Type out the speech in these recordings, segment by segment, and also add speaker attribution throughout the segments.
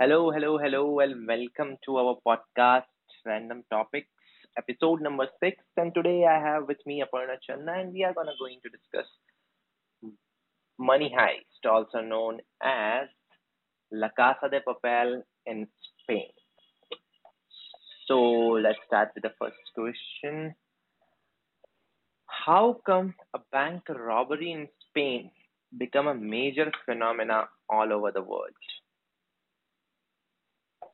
Speaker 1: Hello, hello, hello, and welcome to our podcast, Random Topics, episode number six. And today I have with me Aparna Chanda, and we are gonna going to discuss Money Heist, also known as La Casa de Papel in Spain. So let's start with the first question. How come a bank robbery in Spain become a major phenomena all over the world?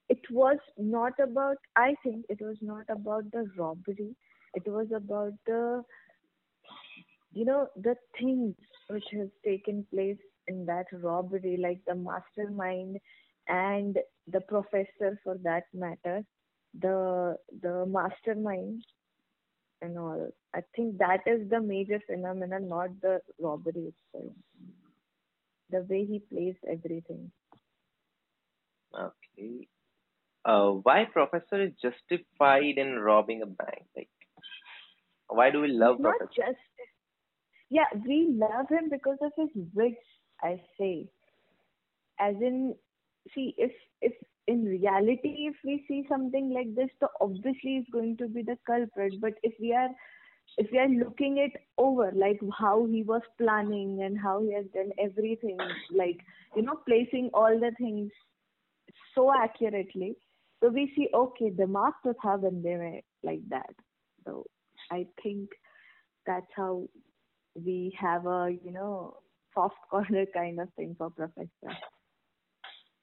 Speaker 2: It was not about i think it was not about the robbery. It was about the you know the things which has taken place in that robbery like the mastermind and the professor for that matter the the mastermind and all. I think that is the major phenomenon not the robbery itself. The way he plays everything.
Speaker 1: Okay. Uh, why professor is justified in robbing a bank? Like, why do we love
Speaker 2: not
Speaker 1: professor?
Speaker 2: just yeah we love him because of his wits i say as in see if if in reality if we see something like this so obviously is going to be the culprit but if we are if we are looking it over like how he was planning and how he has done everything like you know placing all the things so accurately so we see okay the masters have been were like that. So i think that's how we have a you know soft corner kind of thing for professor.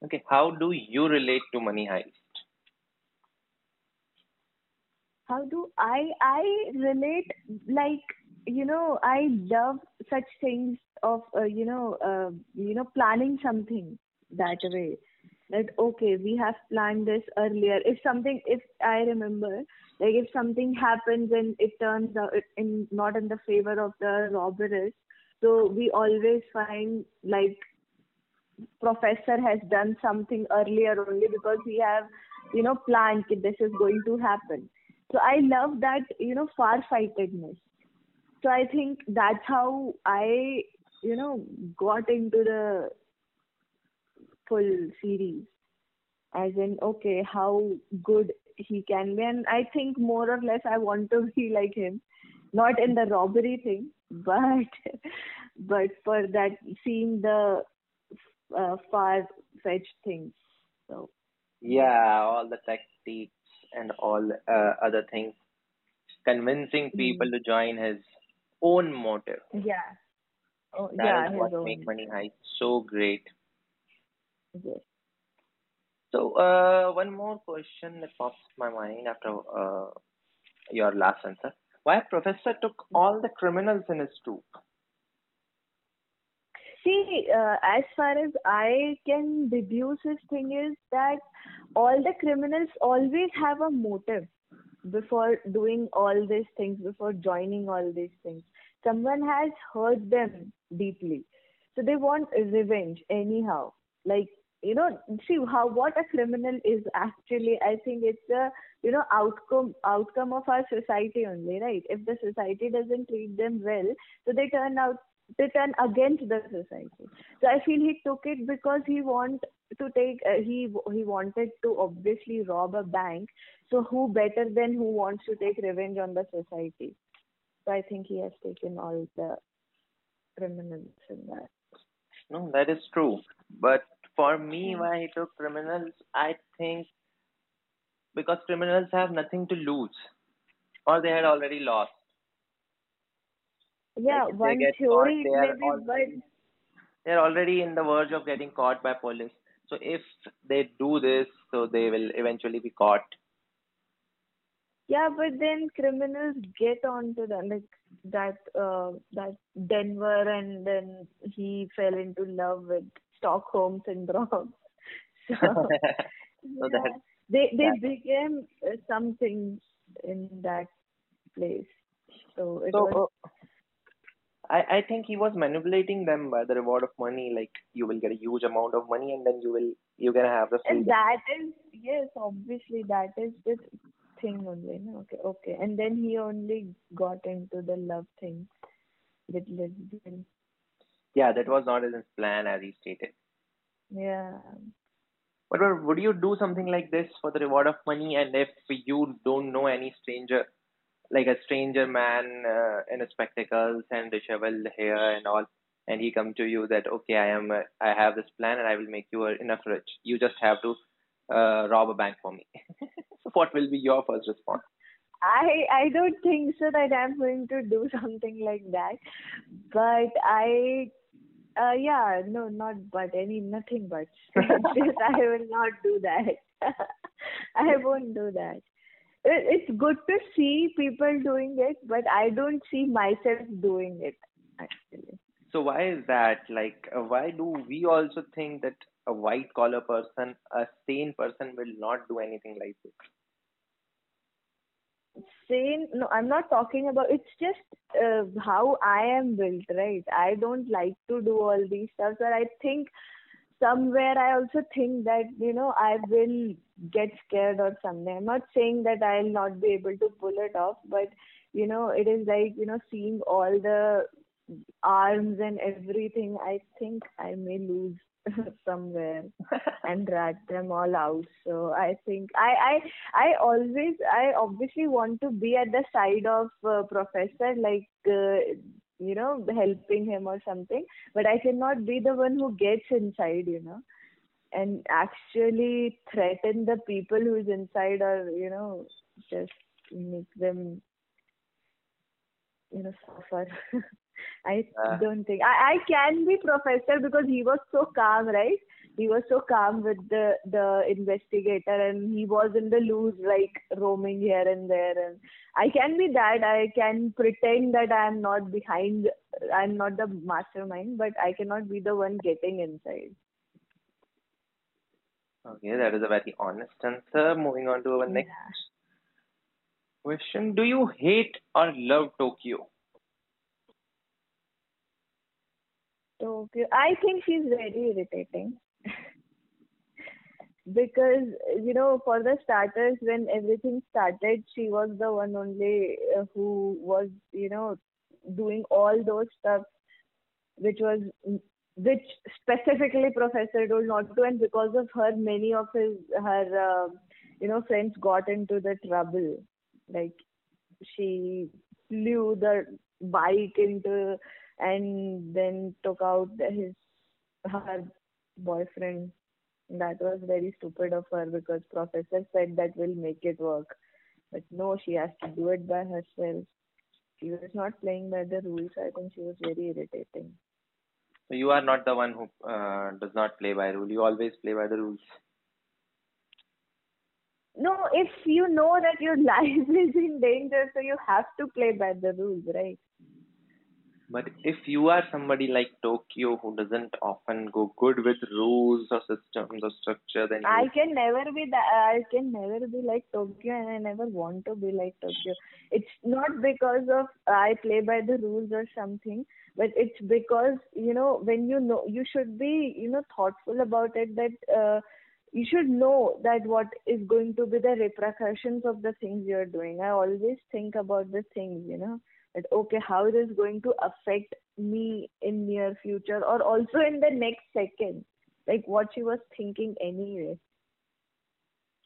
Speaker 1: Okay, how do you relate to money heist?
Speaker 2: how do i i relate like you know i love such things of uh, you know uh, you know planning something that way that okay we have planned this earlier. If something if i remember like if something happens and it turns out in not in the favor of the robbers so we always find like professor has done something earlier only because we have you know planned that this is going to happen. So i love that you know far-sightedness. So i think that's how i you know got into the full series. As in okay how good he can be. And i think more or less i want to be like him. Not in the robbery thing but but for that seeing the uh, far fetched things. So.
Speaker 1: Yeah, all the tactics and all uh, other things, convincing people
Speaker 2: mm,
Speaker 1: to join his own motive.
Speaker 2: yeah. Oh,
Speaker 1: That
Speaker 2: yeah
Speaker 1: is what make money heist so great.
Speaker 2: Yes
Speaker 1: So, uh, one more question that pops my mind after uh, your last answer. Why professor took all the criminals in his troop?
Speaker 2: See, uh, as far as I can deduce this thing is that all the criminals always have a motive before doing all these things, before joining all these things. Someone has hurt them deeply. So they want revenge anyhow. Like, you know, see how what a criminal is actually, I think it's a, you know, outcome outcome of our society only, right? If the society doesn't treat them well, so they turn out they turn against the society. So I feel he took it because he want to take uh, he he wanted to obviously rob a bank. So who better than who wants to take revenge on the society? So I think he has taken all the criminals in that.
Speaker 1: No, that is true. But for me,
Speaker 2: Hmm.
Speaker 1: why he took criminals, I think because criminals have nothing to lose, or they had already lost.
Speaker 2: Yeah,
Speaker 1: they
Speaker 2: one
Speaker 1: caught,
Speaker 2: theory
Speaker 1: they
Speaker 2: it
Speaker 1: are
Speaker 2: but
Speaker 1: already they are already in the verge of getting caught by police. So if they do this, so they will eventually be caught.
Speaker 2: yeah, but then criminals get onto the like that uh that Denver and then he fell into love with Stockholm syndrome. So
Speaker 1: so
Speaker 2: yeah,
Speaker 1: that
Speaker 2: they they became uh, something in that place. So it
Speaker 1: so
Speaker 2: was
Speaker 1: uh, I I think he was manipulating them by the reward of money. Like you will get a huge amount of money, and then you will you're gonna have the
Speaker 2: and that is yes, obviously that is the thing only. No? Okay, okay. And then he only got into the love thing with Lisbon.
Speaker 1: Yeah, that was not in his plan as he stated.
Speaker 2: Yeah.
Speaker 1: But would you do something like this for the reward of money? And if you don't know any stranger, like a stranger man uh, in spectacles and disheveled hair and all, and he come to you that okay, I am, uh, I have this plan and I will make you enough rich. You just have to uh, rob a bank for me. so what will be your first response?
Speaker 2: I I don't think so that I'm going to do something like that. But I uh yeah, no, not but any nothing but. I will not do that. I won't do that. It, it's good to see people doing it, but I don't see myself doing it actually.
Speaker 1: So why is that? Like, uh, why do we also think that a white collar person, a sane person, will not do anything like this?
Speaker 2: Sane no i'm not talking about it's just uh, how i am built right? I don't like to do all these stuff but i think somewhere i also think that you know i will get scared or something. I'm not saying that i'll not be able to pull it off but you know it is like you know seeing all the arms and everything i think i may lose somewhere and drag them all out. So i think i i i always i obviously want to be at the side of uh, professor like uh, you know helping him or something but i cannot be the one who gets inside you know and actually threaten the people who's inside or you know just make them you know suffer I
Speaker 1: Uh,
Speaker 2: don't think I, I can be professor because he was so calm, right? He was so calm with the the investigator, and he was in the loose, like roaming here and there. And I can be that. I can pretend that I am not behind. I'm not the mastermind, but I cannot be the one getting inside.
Speaker 1: okay, that is a very honest answer. Moving on to our next
Speaker 2: Yeah.
Speaker 1: question: Do you hate or love Tokyo?
Speaker 2: Tokyo. I think she's very irritating. because you know for the starters when everything started she was the one only uh, who was you know doing all those stuff which was which specifically professor told not to and because of her many of his her uh, you know friends got into the trouble like she flew the bike into and then took out his her boyfriend that was very stupid of her because professor said that will make it work. But no, she has to do it by herself. She was not playing by the rules. I think she was very irritating.
Speaker 1: So you are not the one who uh, does not play by rule. You always play by the rules.
Speaker 2: No, if you know that your life is in danger, so you have to play by the rules, right?
Speaker 1: But if you are somebody like Tokyo who doesn't often go good with rules or systems or structure, then
Speaker 2: I can never be that. I can never be like Tokyo, and I never want to be like Tokyo. It's not because of I play by the rules or something, but it's because you know when you know you should be you know thoughtful about it. That uh, you should know that what is going to be the repercussions of the things you're doing. I always think about the things, you know that okay how it is going to affect me in near future or also in the next second like what she was thinking anyway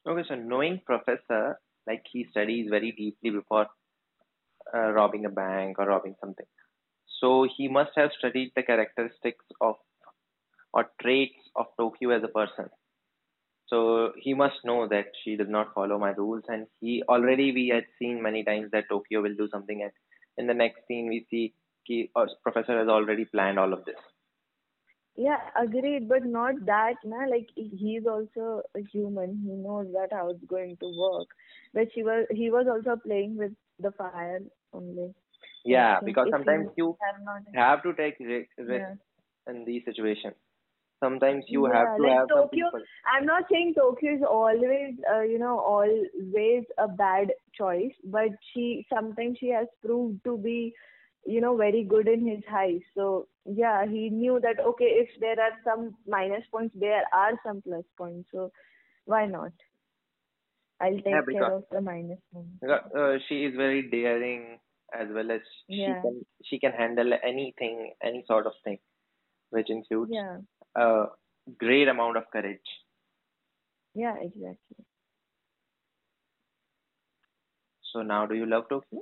Speaker 1: okay. So knowing professor, like he studies very deeply before uh, robbing a bank or robbing something. So he must have studied the characteristics of or traits of Tokyo as a person. So he must know that she does not follow my rules, and he already we had seen many times that Tokyo will do something, and in the next scene we see uh, professor has already planned all of this.
Speaker 2: yeah agreed but not that na like he's also a human he knows that how it's going to work but she was he was also playing with the fire only
Speaker 1: Yeah, because sometimes you
Speaker 2: have not
Speaker 1: have to take ri- risk
Speaker 2: yeah.
Speaker 1: in these situations. Sometimes you
Speaker 2: Yeah,
Speaker 1: have to
Speaker 2: like
Speaker 1: have
Speaker 2: Tokyo. I'm not saying Tokyo is always, uh, you know, always a bad choice, but she sometimes she has proved to be, you know, very good in his eyes. So yeah, he knew that okay, if there are some minus points, there are some plus points. So why not? I'll take
Speaker 1: Yeah,
Speaker 2: care of the minus points.
Speaker 1: uh, she is very daring as well as she
Speaker 2: Yeah.
Speaker 1: can she can handle anything, any sort of thing, which includes
Speaker 2: Yeah.
Speaker 1: A great amount of courage.
Speaker 2: Yeah, exactly.
Speaker 1: So now, do you love Tokyo?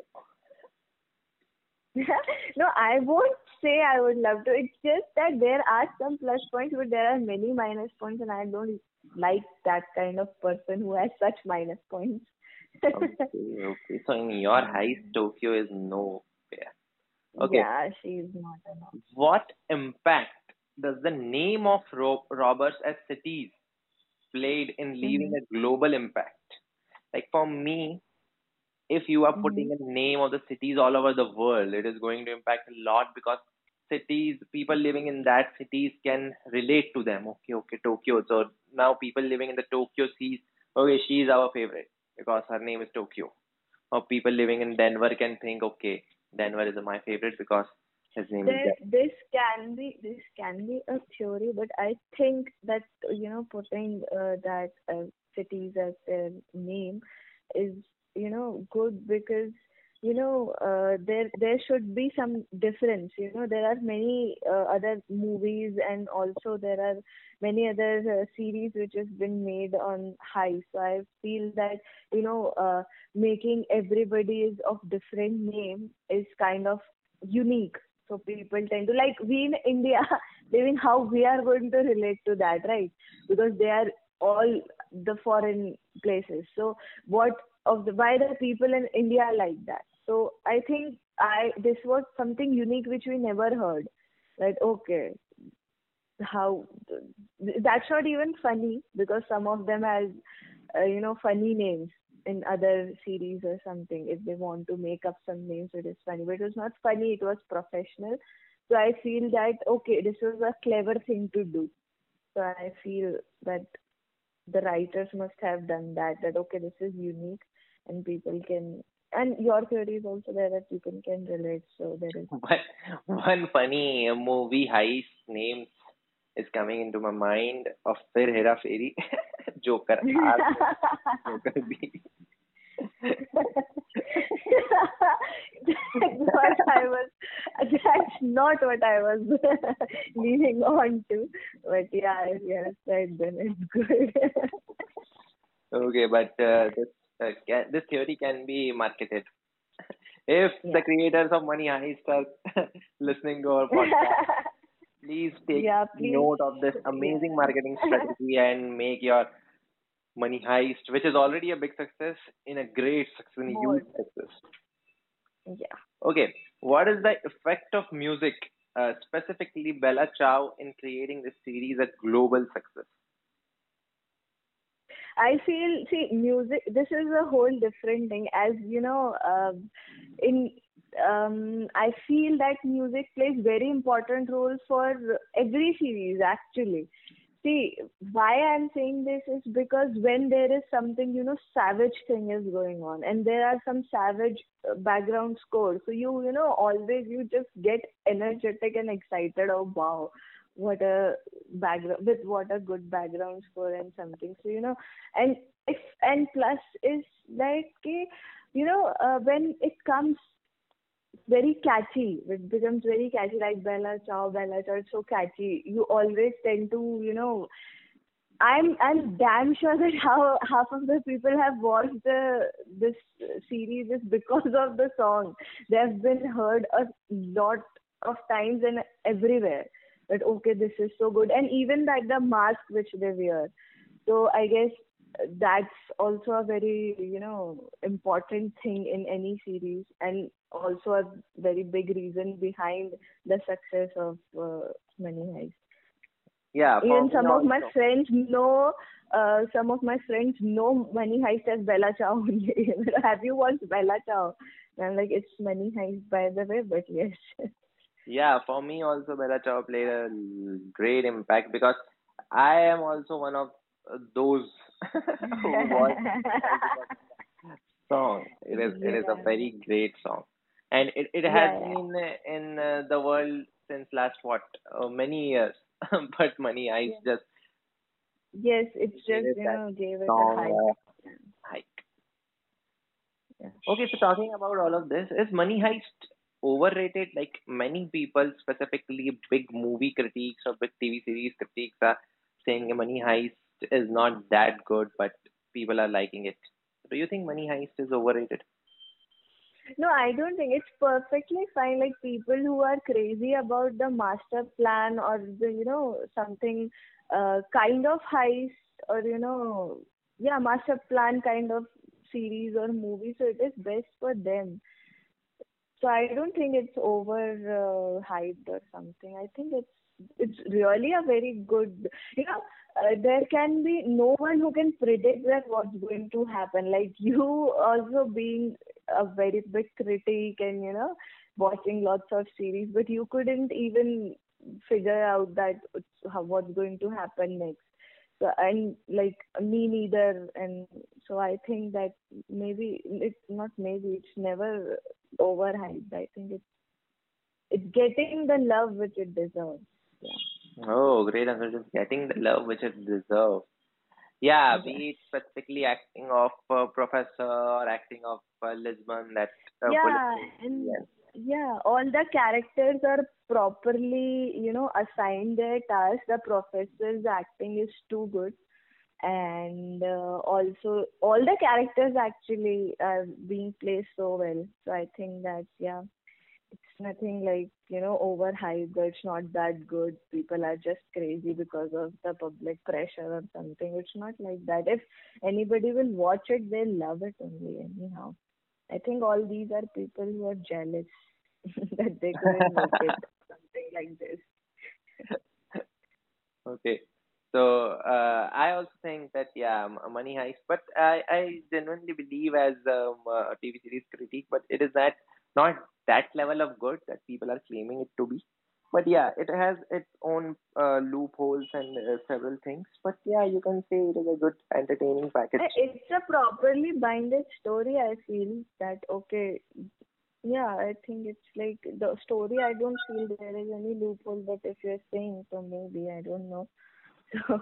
Speaker 2: no, I won't say I would love to. It's just that there are some plus points, but there are many minus points, and I don't like that kind of person who has such minus points.
Speaker 1: okay, okay. So in your eyes, Tokyo is nowhere. Okay.
Speaker 2: Yeah, she's not enough.
Speaker 1: What impact does the name of ro- robbers as cities played in leaving
Speaker 2: Mm-hmm.
Speaker 1: a global impact? Like for me, if you are
Speaker 2: Mm-hmm.
Speaker 1: putting a name of the cities all over the world, it is going to impact a lot because cities, people living in that cities can relate to them. Okay, okay, Tokyo. So now people living in the Tokyo sees, okay, she is our favorite because her name is Tokyo. Or people living in Denver can think, okay, Denver is my favorite because his name is
Speaker 2: There, this can be this can be a theory, but I think that you know putting uh, that uh, cities as their name is you know good because you know uh, there there should be some difference. You know there are many uh, other movies and also there are many other uh, series which has been made on high. So I feel that you know uh, making everybody is of different name is kind of unique so people tend to like we in India, living how we are going to relate to that, right? Because they are all the foreign places. So what of the why the people in India like that? So I think I this was something unique which we never heard. That okay, how that's not even funny because some of them has uh, you know funny names in other series or something if they want to make up some names it is funny but it was not funny it was professional so i feel that okay this was a clever thing to do so i feel that the writers must have done that that okay this is unique and people can and your theory is also there that people can relate so there is
Speaker 1: One, one funny movie heist names is coming into my mind of Phir Hera Pheri, Joker. R, Joker B.
Speaker 2: that's what I was. That's not what I was leaning on to. But yeah, if you have said, then it's good.
Speaker 1: Okay, but uh, this uh, can, this theory can be marketed. If the creators of Money Heist are listening to our podcast, please take
Speaker 2: Yeah, please.
Speaker 1: note of this amazing marketing strategy and make your Money Heist, which is already a big success, in a great success, in a huge success.
Speaker 2: yeah.
Speaker 1: Okay, what is the effect of music, uh, specifically Bella Ciao, in creating this series a global success?
Speaker 2: I feel, see, music, this is a whole different thing. As you know, um, in um, I feel that music plays very important role for every series actually. See, why I'm saying this is because when there is something, you know, savage thing is going on and there are some savage uh, background scores. So you, you know, always you just get energetic and excited. Oh, wow, what a background, with what a good background score and something. So, you know, and if, and plus is like, you know, uh, when it comes very catchy. It becomes very catchy, like Bella Ciao, Bella. It's so catchy. You always tend to, you know. I'm I'm damn sure that how half of the people have watched the this series is because of the song. They have been heard a lot of times and everywhere. That okay, this is so good, and even that the mask which they wear. So I guess that's also a very you know important thing in any series and also a very big reason behind the success of uh, Money Heist.
Speaker 1: Yeah,
Speaker 2: Even
Speaker 1: me
Speaker 2: some of my
Speaker 1: also.
Speaker 2: friends know, uh, some of my friends know Money Heist as Bella Ciao. Have you watched Bella Ciao? And I'm like, it's Money Heist by the way, but yes.
Speaker 1: Yeah, for me also Bella Ciao played a great impact because I am also one of those who watch song. It is it is a very great song, and it it has
Speaker 2: yeah.
Speaker 1: been in uh, the world since last what uh, many years. but Money Heist just
Speaker 2: yes, it's just,
Speaker 1: it
Speaker 2: you know, gave it a
Speaker 1: song
Speaker 2: hype.
Speaker 1: uh, hike.
Speaker 2: Yeah.
Speaker 1: Okay, so talking about all of this, is Money Heist overrated? Like many people, specifically big movie critics or big TV series critics, are saying Money Heist is not that good, but people are liking it. Do you think Money Heist is overrated?
Speaker 2: No, I don't think it's perfectly fine. Like people who are crazy about the master plan or the you know something uh, kind of heist or you know yeah master plan kind of series or movie. So it is best for them. So I don't think it's over uh, hyped or something. I think it's it's really a very good you know uh, there can be no one who can predict that what's going to happen. Like you also being a very big critic and you know watching lots of series but you couldn't even figure out that how, what's going to happen next. So and like me neither. And so i think that maybe it's not maybe it's never overhyped. I think it's it's getting the love which it deserves. Yeah.
Speaker 1: Oh, great answer. Just getting the love which it deserves. Yeah, be it specifically acting of uh, Professor or acting of uh, Lisbon, that uh,
Speaker 2: yeah, and
Speaker 1: yes.
Speaker 2: yeah, all the characters are properly, you know, assigned their task. The professor's acting is too good, and uh, also all the characters actually are being played so well. So I think that yeah, it's nothing like you know overhyped or it's not that good. People are just crazy because of the public pressure or something. It's not like that. If anybody will watch it they'll love it only anyhow. I think all these are people who are jealous that they couldn't make it. Something like this.
Speaker 1: Okay. So uh, I also think that yeah, Money Heist. But I I genuinely believe as um, a TV series critique, but it is that not that level of good that people are claiming it to be. But yeah, it has its own uh, loopholes and uh, several things. But yeah, you can say it is a good entertaining package.
Speaker 2: It's a properly binded story. I feel that okay. Yeah, I think it's like the story. I don't feel there is any loophole. But if you're saying so, maybe I don't know. So,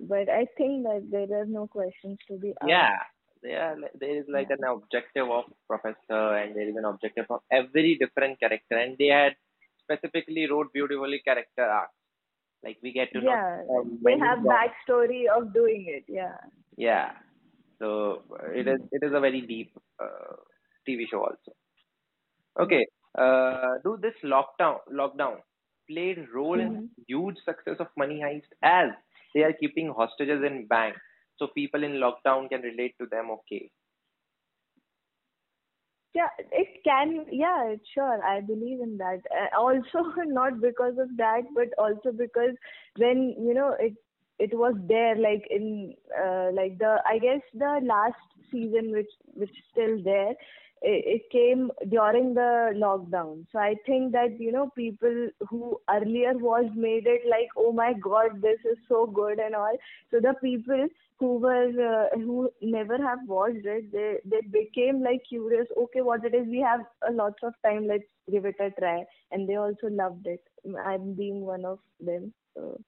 Speaker 2: but I think that there are no questions to be asked.
Speaker 1: Yeah, there there is like an objective of professor and there is an objective of every different character and they had specifically wrote beautifully character arcs. Like we get to
Speaker 2: yeah,
Speaker 1: know
Speaker 2: um, they have backstory of doing it yeah.
Speaker 1: Yeah so uh, it is it is a very deep uh, tv show also. Okay uh, do this lockdown lockdown played role mm-hmm. in huge success of money heist as they are keeping hostages in bank so people in lockdown can relate to them okay?
Speaker 2: Yeah it can yeah sure i believe in that. Uh, also not because of that but also because when you know it it was there like in uh, like the i guess the last season which which still there it came during the lockdown. So I think that you know people who earlier was made it like oh my god this is so good and all. So the people who were uh, who never have watched it they they became like curious. Okay, what it is we have a lots of time. Let's give it a try. And they also loved it. I'm being one of them. So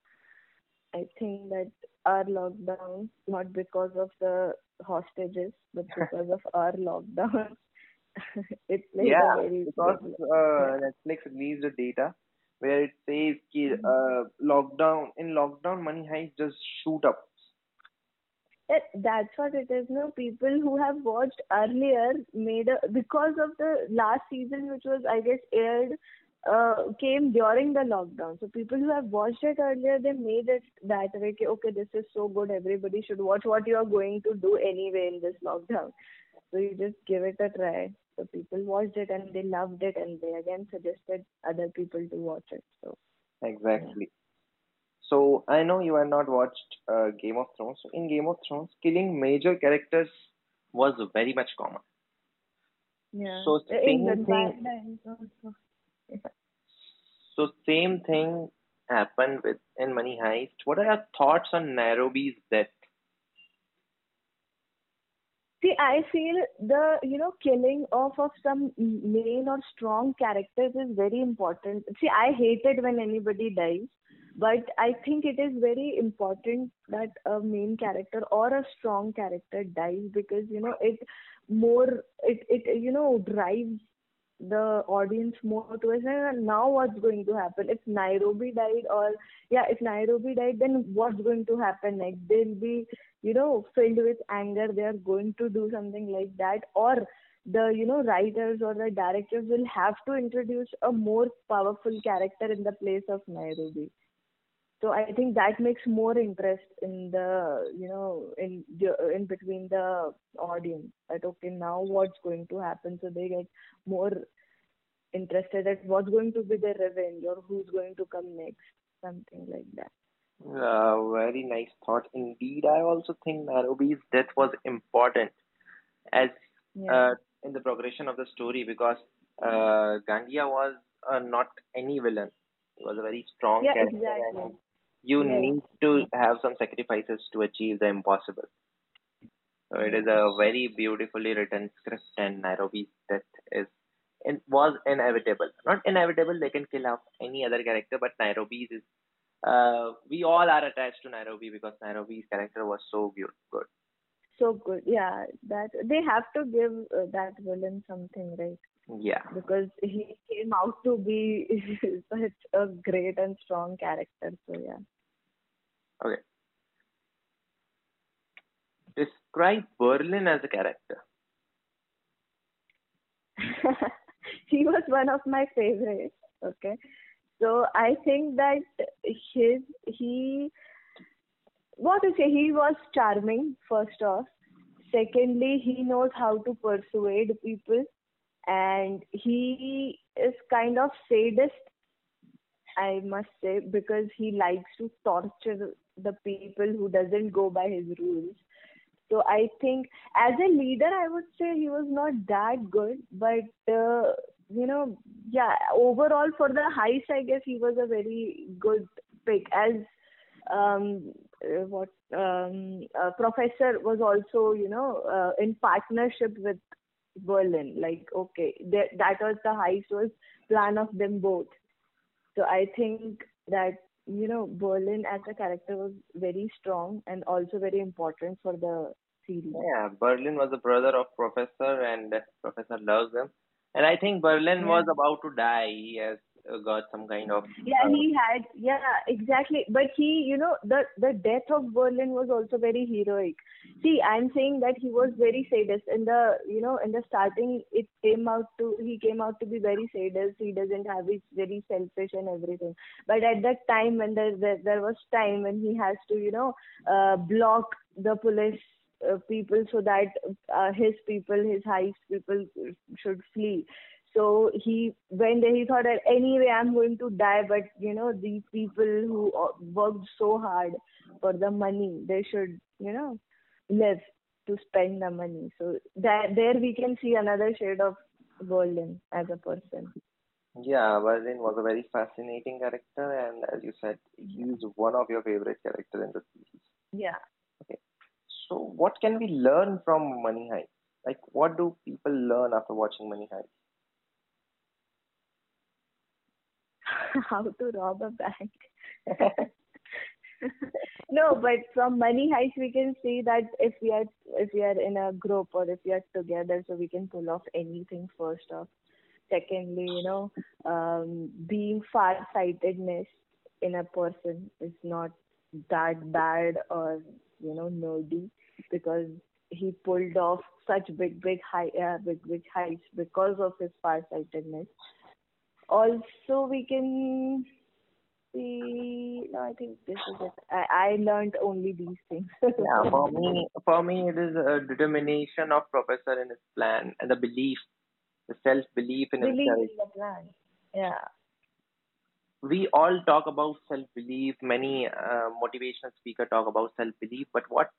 Speaker 2: I think that our lockdown not because of the hostages but because of our lockdown it
Speaker 1: yeah, because uh, Netflix released the data where it says mm-hmm. uh, lockdown in lockdown money heist just shoot up.
Speaker 2: It, that's what it is. No, people who have watched earlier made a because of the last season, which was I guess aired, uh, came during the lockdown. So people who have watched it earlier, they made it that way. Okay, okay, this is so good. Everybody should watch what you are going to do anyway in this lockdown. So you just give it a try. So people watched it and they loved it, and they again suggested other people to watch it. So
Speaker 1: exactly. Yeah. So I know you have not watched uh, Game of Thrones. So in Game of Thrones, killing major characters was very much common.
Speaker 2: Yeah.
Speaker 1: So same thing. So same thing happened with in Money Heist. What are your thoughts on Nairobi's death?
Speaker 2: See, I feel the you know killing off of some main or strong characters is very important. See, I hate it when anybody dies, but I think it is very important that a main character or a strong character dies because you know it more it it you know drives the audience more to towards now what's going to happen? If Nairobi died or yeah if Nairobi died then what's going to happen next? They'll be you know filled with anger they are going to do something like that or the you know writers or the directors will have to introduce a more powerful character in the place of Nairobi. So i think that makes more interest in the you know in in between the audience that okay now what's going to happen? So they get more interested at what's going to be the revenge or who's going to come next something like that
Speaker 1: uh, very nice thought indeed i also think nairobi's death was important as yeah. uh, in the progression of the story because uh, gandia was uh, not any villain he was a very strong
Speaker 2: yeah,
Speaker 1: character
Speaker 2: exactly
Speaker 1: you need to have some sacrifices to achieve the impossible. So it is a very beautifully written script, and Nairobi's death is it was inevitable. Not inevitable; they can kill off any other character, but Nairobi's is. Uh, we all are attached to Nairobi because Nairobi's character was so good.
Speaker 2: So good, yeah. That they have to give uh, that villain something, right?
Speaker 1: Yeah.
Speaker 2: Because he came out to be such a great and strong character. So yeah.
Speaker 1: Okay. Describe Berlin as a character.
Speaker 2: he was one of my favorites. Okay. So I think that his he what to say he was charming first off. Secondly, he knows how to persuade people, and he is kind of sadist. I must say because he likes to torture the people who doesn't go by his rules. So I think as a leader, I would say he was not that good, but uh, you know, yeah, overall for the heist, I guess he was a very good pick. As um, uh, what um, uh, professor was also, you know, uh, in partnership with Berlin. Like, okay, that that was the heist was plan of them both. So I think that you know, Berlin as a character was very strong and also very important for the series.
Speaker 1: Yeah, Berlin was the brother of Professor, and Professor loves him. And I think Berlin yeah. was about to die. He has got some kind of
Speaker 2: yeah uh, he had yeah exactly. But he you know the the death of berlin was also very heroic. See i'm saying that he was very sadist. In the you know in the starting it came out to he came out to be very sadist. He doesn't have he's very selfish and everything. But at that time when there there, there was time when he has to you know uh, block the police uh, people so that uh, his people his heist people should flee so he went there. He thought that anyway I'm going to die, but you know these people who uh, worked so hard for the money, they should you know live to spend the money. So that there we can see another shade of Berlin as a person.
Speaker 1: Yeah, Berlin was a very fascinating character, and as you said, he's one of your favorite characters in the series.
Speaker 2: Yeah.
Speaker 1: So, what can we learn from Money Heist? Like, what do people learn after watching Money Heist?
Speaker 2: how to rob a bank. no, but from Money Heist we can see that if we are if we are in a group or if we are together, so we can pull off anything. First off, secondly, you know, um, being far-sightedness in a person is not that bad or you know nerdy because he pulled off such big big high uh, big big heights because of his far-sightedness. Also we can see no i think this is it. I, I learned only these things.
Speaker 1: Yeah for me for me it is a determination of professor in his plan and the belief the self belief in
Speaker 2: belief
Speaker 1: himself
Speaker 2: in the plan. Yeah
Speaker 1: we all talk about self belief many uh, motivational speakers talk about self belief but what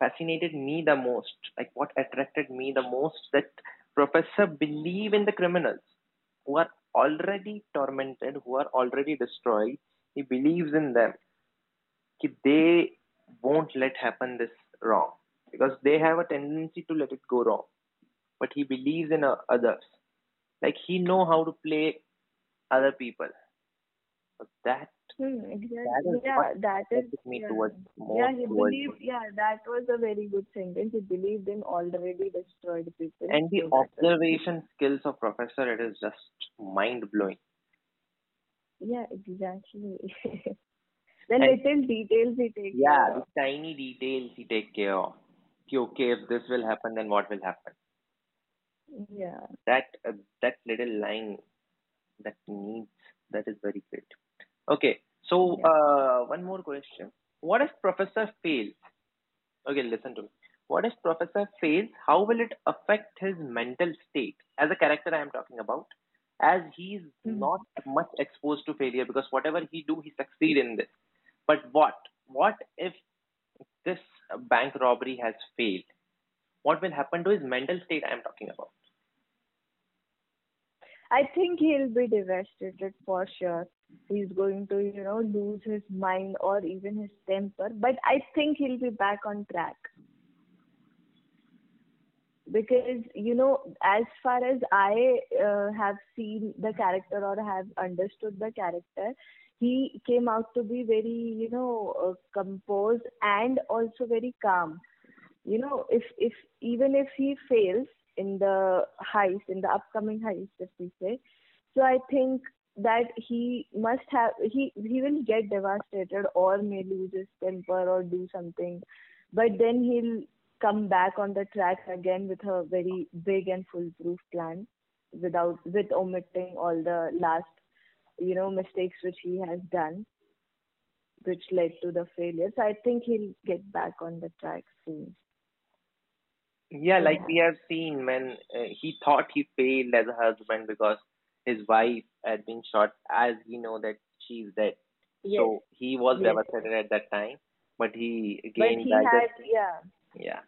Speaker 1: fascinated me the most like what attracted me the most that professor believe in the criminals who are already tormented, who are already destroyed, he believes in them. They won't let happen this wrong because they have a tendency to let it go wrong. But he believes in uh, others. Like he know how to play other people. That
Speaker 2: Hmm, exactly.
Speaker 1: that is
Speaker 2: yeah, that is.
Speaker 1: me
Speaker 2: Yeah.
Speaker 1: towards more
Speaker 2: Yeah, he believed. Yeah, that was a very good sentence. He believed in already destroyed people.
Speaker 1: and the
Speaker 2: so
Speaker 1: observation skills of professor it is just mind blowing
Speaker 2: Yeah, exactly. the
Speaker 1: And-
Speaker 2: little details he takes.
Speaker 1: yeah
Speaker 2: care
Speaker 1: the tiny details he take care of okay, okay if this will happen then what will happen
Speaker 2: Yeah.
Speaker 1: that uh, that little line that needs that is very great okay so
Speaker 2: Yeah.
Speaker 1: uh, one more question. What if professor fails? Okay listen to me. What if professor fails? How will it affect his mental state? As a character i am talking about as he's
Speaker 2: Mhm.
Speaker 1: not much exposed to failure because whatever he do he succeed in this. But what? What if this bank robbery has failed? What will happen to his mental state? I am talking about.
Speaker 2: I think he'll be devastated for sure. He's going to, you know, lose his mind or even his temper. But I think he'll be back on track. Because, you know, as far as I uh, have seen the character or have understood the character, he came out to be very, you know, uh, composed and also very calm. You know, if if even if he fails in the heist, in the upcoming heist, if we say, so I think that he must have he he will get devastated or may lose his temper or do something, but then he'll come back on the track again with a very big and foolproof plan, without with omitting all the last you know mistakes which he has done which led to the failure. So i think he'll get back on the track soon.
Speaker 1: Yeah, like
Speaker 2: Yeah.
Speaker 1: we have seen when uh, he thought he failed as a husband because his wife had been shot, as we know that she's dead.
Speaker 2: yes
Speaker 1: So he was
Speaker 2: Yes.
Speaker 1: devastated at that time, but he
Speaker 2: but
Speaker 1: again
Speaker 2: he had yeah
Speaker 1: Yeah,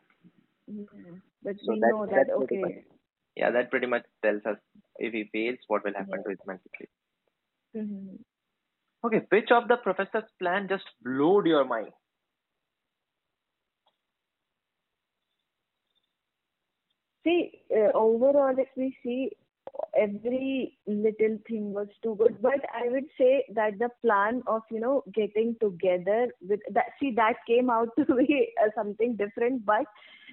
Speaker 2: Mhm. but
Speaker 1: So
Speaker 2: we
Speaker 1: that-
Speaker 2: know that okay
Speaker 1: much- yeah, that pretty much tells us if he fails, what will happen to his mental state.
Speaker 2: Mhm.
Speaker 1: Okay, which of the professor's plan just blowed your mind?
Speaker 2: See, uh, overall, if we see, every little thing was too good. But I would say that the plan of, you know, getting together with that, see, that came out to be uh, something different. But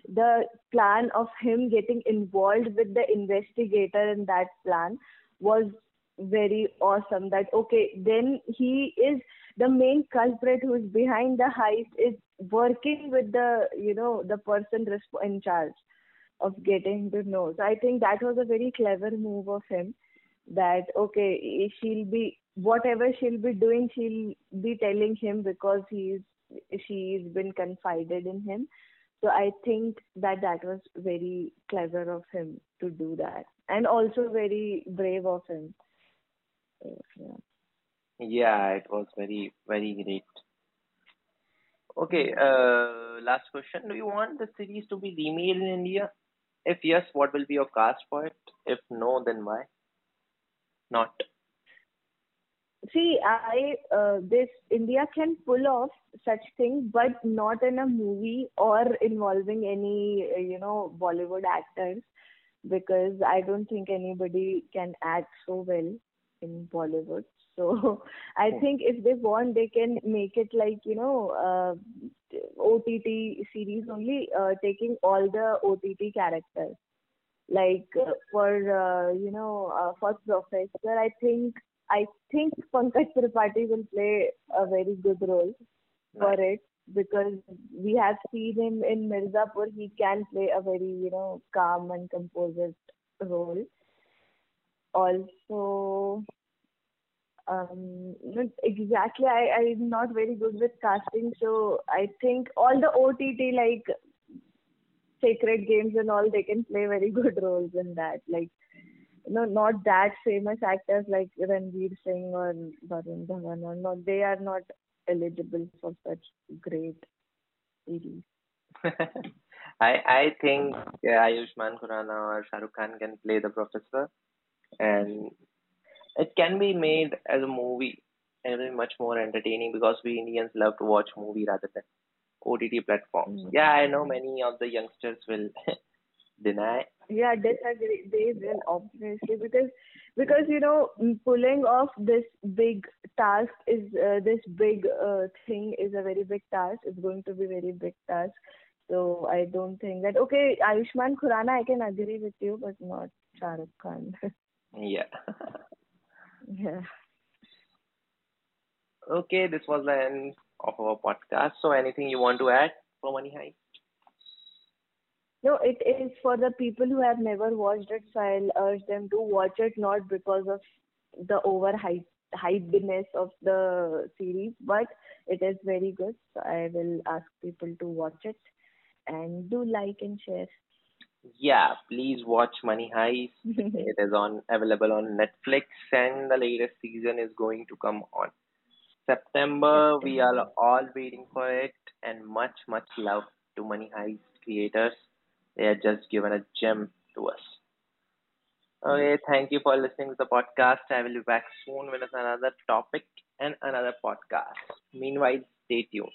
Speaker 2: the plan of him getting involved with the investigator in that plan was very awesome. That, okay, then he is the main culprit who's behind the heist is working with the, you know, the person in charge of getting to know. So I think that was a very clever move of him. That okay, she'll be whatever she'll be doing, she'll be telling him because he's she's been confided in him. So I think that that was very clever of him to do that, and also very brave of him. Yeah.
Speaker 1: Yeah, it was very, very great. Okay, uh, last question. Do you want the series to be remade in India? If yes, what will be your cast for it? If no, then why? Not.
Speaker 2: See, I uh, this India can pull off such things, but not in a movie or involving any you know Bollywood actors, because I don't think anybody can act so well in Bollywood. So I
Speaker 1: Hmm.
Speaker 2: think if they want, they can make it like you know uh, OTT series only, uh, taking all the OTT characters. Like uh, for uh, you know uh, for Professor, I think I think Pankaj Tripathi will play a very good role for it because we have seen him in Mirzapur. He can play a very you know calm and composed role. Also, um, not exactly. I I'm not very good with casting, so I think all the OTT like Sacred Games and all they can play very good roles in that. Like you know, not that famous actors like Ranveer Singh or Varun Dhawan or not. They are not eligible for such great series.
Speaker 1: I I think yeah, Ayushmann Khurrana or Shah Rukh Khan can play the professor, and it can be made as a movie and it'll be much more entertaining because we Indians love to watch movie rather than OTT platforms.
Speaker 2: Mm.
Speaker 1: Yeah, I know many of the youngsters will deny.
Speaker 2: Yeah, disagree. They will obviously because because you know pulling off this big task is uh, this big uh, thing is a very big task. It's going to be very big task. So I don't think that okay, Ayushmann Khurrana, I can agree with you, but not Shah Rukh Khan.
Speaker 1: yeah.
Speaker 2: yeah.
Speaker 1: Okay, this was the end of our podcast. So anything you want to add for Money Heist?
Speaker 2: No, it is for the people who have never watched it, so I'll urge them to watch it not because of the over hypedness of the series, but it is very good. So I will ask people to watch it and do like and share.
Speaker 1: Yeah, please watch Money Heist. it is on available on Netflix, and the latest season is going to come on September. We are all waiting for it, and much much love to Money Heist creators. They have just given a gem to us. Okay, thank you for listening to the podcast. I will be back soon with another topic and another podcast. Meanwhile, stay tuned.